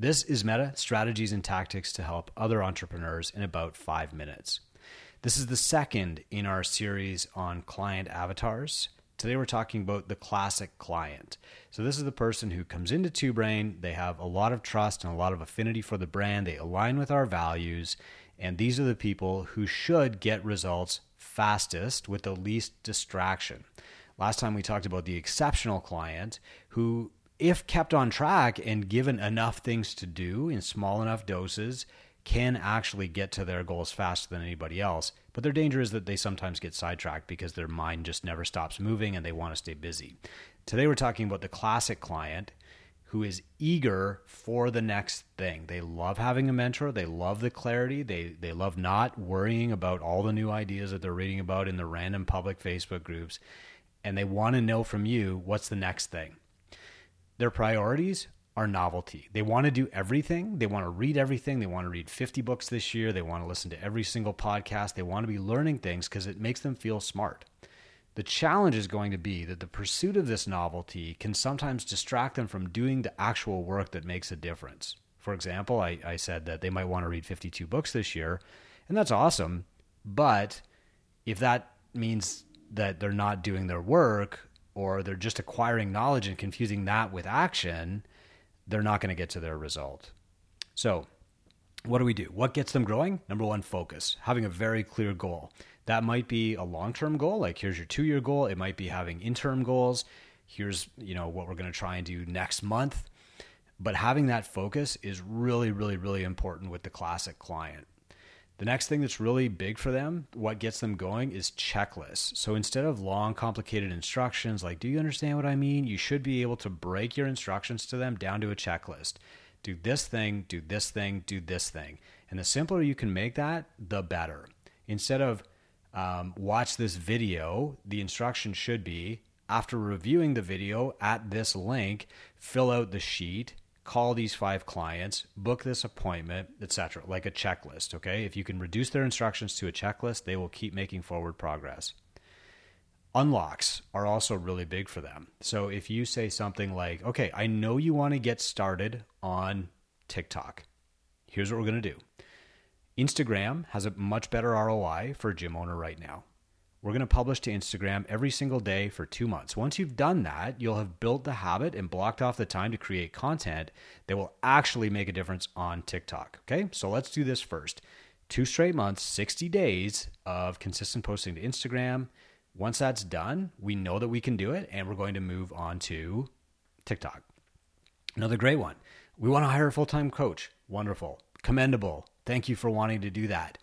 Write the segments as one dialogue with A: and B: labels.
A: This is Meta Strategies and Tactics to Help Other Entrepreneurs in About Five Minutes. This is the second in our series on client avatars. Today we're talking about the classic client. So this is the person who comes into Two Brain, they have a lot of trust and a lot of affinity for the brand, they align with our values, and these are the people who should get results fastest with the least distraction. Last time we talked about the exceptional client who if kept on track and given enough things to do in small enough doses, can actually get to their goals faster than anybody else. But their danger is that they sometimes get sidetracked because their mind just never stops moving and they want to stay busy. Today, we're talking about the classic client who is eager for the next thing. They love having a mentor, they love the clarity, they, they love not worrying about all the new ideas that they're reading about in the random public Facebook groups. And they want to know from you what's the next thing their priorities are novelty. They want to do everything. They want to read everything. They want to read 50 books this year. They want to listen to every single podcast. They want to be learning things because it makes them feel smart. The challenge is going to be that the pursuit of this novelty can sometimes distract them from doing the actual work that makes a difference. For example, I, I said that they might want to read 52 books this year, and that's awesome. But if that means that they're not doing their work, or they're just acquiring knowledge and confusing that with action, they're not going to get to their result. So, what do we do? What gets them growing? Number one, focus, having a very clear goal. That might be a long term goal, like here's your two year goal. It might be having interim goals. Here's you know what we're going to try and do next month. But having that focus is really, really, really important with the classic client. The next thing that's really big for them, what gets them going, is checklists. So instead of long, complicated instructions like, do you understand what I mean? You should be able to break your instructions to them down to a checklist. Do this thing, do this thing, do this thing. And the simpler you can make that, the better. Instead of um, watch this video, the instruction should be after reviewing the video at this link, fill out the sheet call these five clients, book this appointment, etc., like a checklist, okay? If you can reduce their instructions to a checklist, they will keep making forward progress. Unlocks are also really big for them. So if you say something like, "Okay, I know you want to get started on TikTok. Here's what we're going to do." Instagram has a much better ROI for a gym owner right now. We're going to publish to Instagram every single day for two months. Once you've done that, you'll have built the habit and blocked off the time to create content that will actually make a difference on TikTok. Okay, so let's do this first. Two straight months, 60 days of consistent posting to Instagram. Once that's done, we know that we can do it and we're going to move on to TikTok. Another great one. We want to hire a full time coach. Wonderful. Commendable. Thank you for wanting to do that.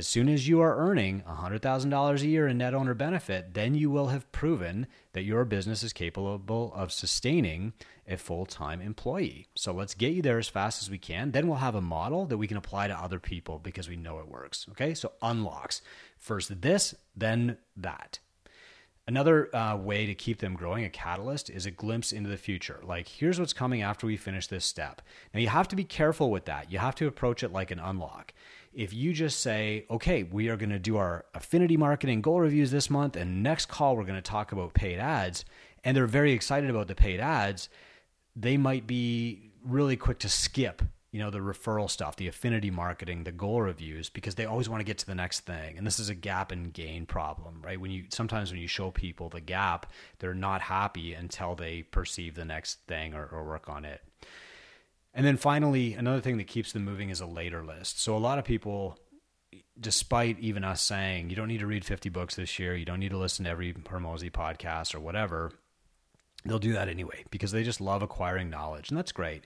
A: As soon as you are earning $100,000 a year in net owner benefit, then you will have proven that your business is capable of sustaining a full time employee. So let's get you there as fast as we can. Then we'll have a model that we can apply to other people because we know it works. Okay, so unlocks. First this, then that. Another uh, way to keep them growing, a catalyst, is a glimpse into the future. Like, here's what's coming after we finish this step. Now, you have to be careful with that. You have to approach it like an unlock if you just say, okay, we are going to do our affinity marketing goal reviews this month, and next call we're going to talk about paid ads, and they're very excited about the paid ads, they might be really quick to skip you know the referral stuff the affinity marketing the goal reviews because they always want to get to the next thing and this is a gap and gain problem right when you sometimes when you show people the gap they're not happy until they perceive the next thing or, or work on it and then finally, another thing that keeps them moving is a later list. So a lot of people, despite even us saying you don't need to read 50 books this year, you don't need to listen to every Hormozi podcast or whatever, they'll do that anyway because they just love acquiring knowledge. And that's great.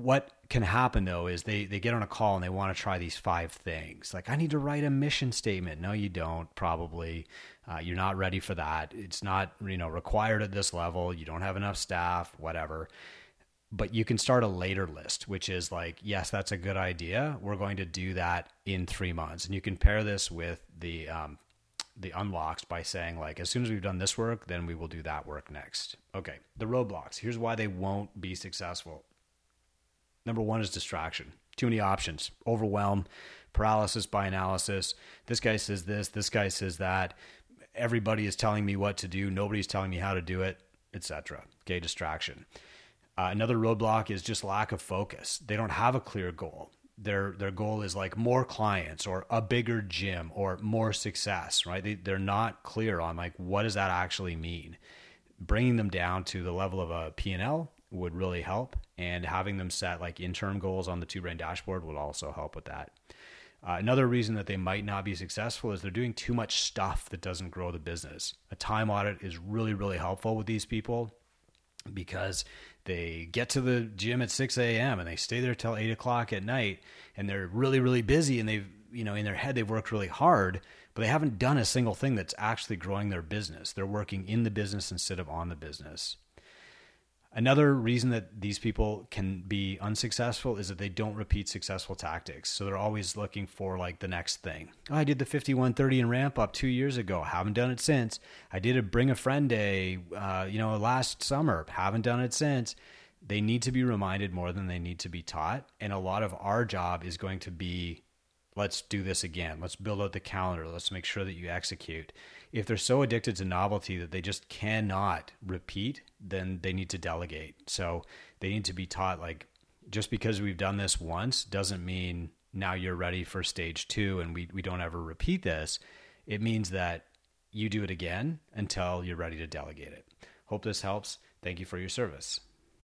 A: What can happen though is they, they get on a call and they want to try these five things. Like, I need to write a mission statement. No, you don't, probably. Uh, you're not ready for that. It's not, you know, required at this level. You don't have enough staff, whatever but you can start a later list, which is like, yes, that's a good idea. We're going to do that in three months, and you can pair this with the um, the unlocks by saying like, as soon as we've done this work, then we will do that work next. Okay, the roadblocks. Here's why they won't be successful. Number one is distraction. Too many options, overwhelm, paralysis by analysis. This guy says this. This guy says that. Everybody is telling me what to do. Nobody's telling me how to do it, etc. Okay, distraction Uh, another roadblock is just lack of focus. They don't have a clear goal. Their their goal is like more clients or a bigger gym or more success, right? They, they're not clear on like what does that actually mean. Bringing them down to the level of a P&L would really help, and having them set like interim goals on the two brain dashboard would also help with that. Uh, another reason that they might not be successful is they're doing too much stuff that doesn't grow the business. A time audit is really, really helpful with these people because they get to the gym at 6 a.m. and they stay there till 8 o'clock at night and they're really, really busy and they've, you know, in their head, they've worked really hard, but they haven't done a single thing that's actually growing their business. They're working in the business instead of on the business. Another reason that these people can be unsuccessful is that they don't repeat successful tactics. So they're always looking for like the next thing. Oh, I did the 5130 and ramp up two years ago. Haven't done it since. I did a bring a friend day, uh, you know, last summer. Haven't done it since. They need to be reminded more than they need to be taught. And a lot of our job is going to be let's do this again. Let's build out the calendar. Let's make sure that you execute if they're so addicted to novelty that they just cannot repeat, then they need to delegate. So they need to be taught like just because we've done this once doesn't mean now you're ready for stage two and we, we don't ever repeat this. It means that you do it again until you're ready to delegate it. Hope this helps. Thank you for your service.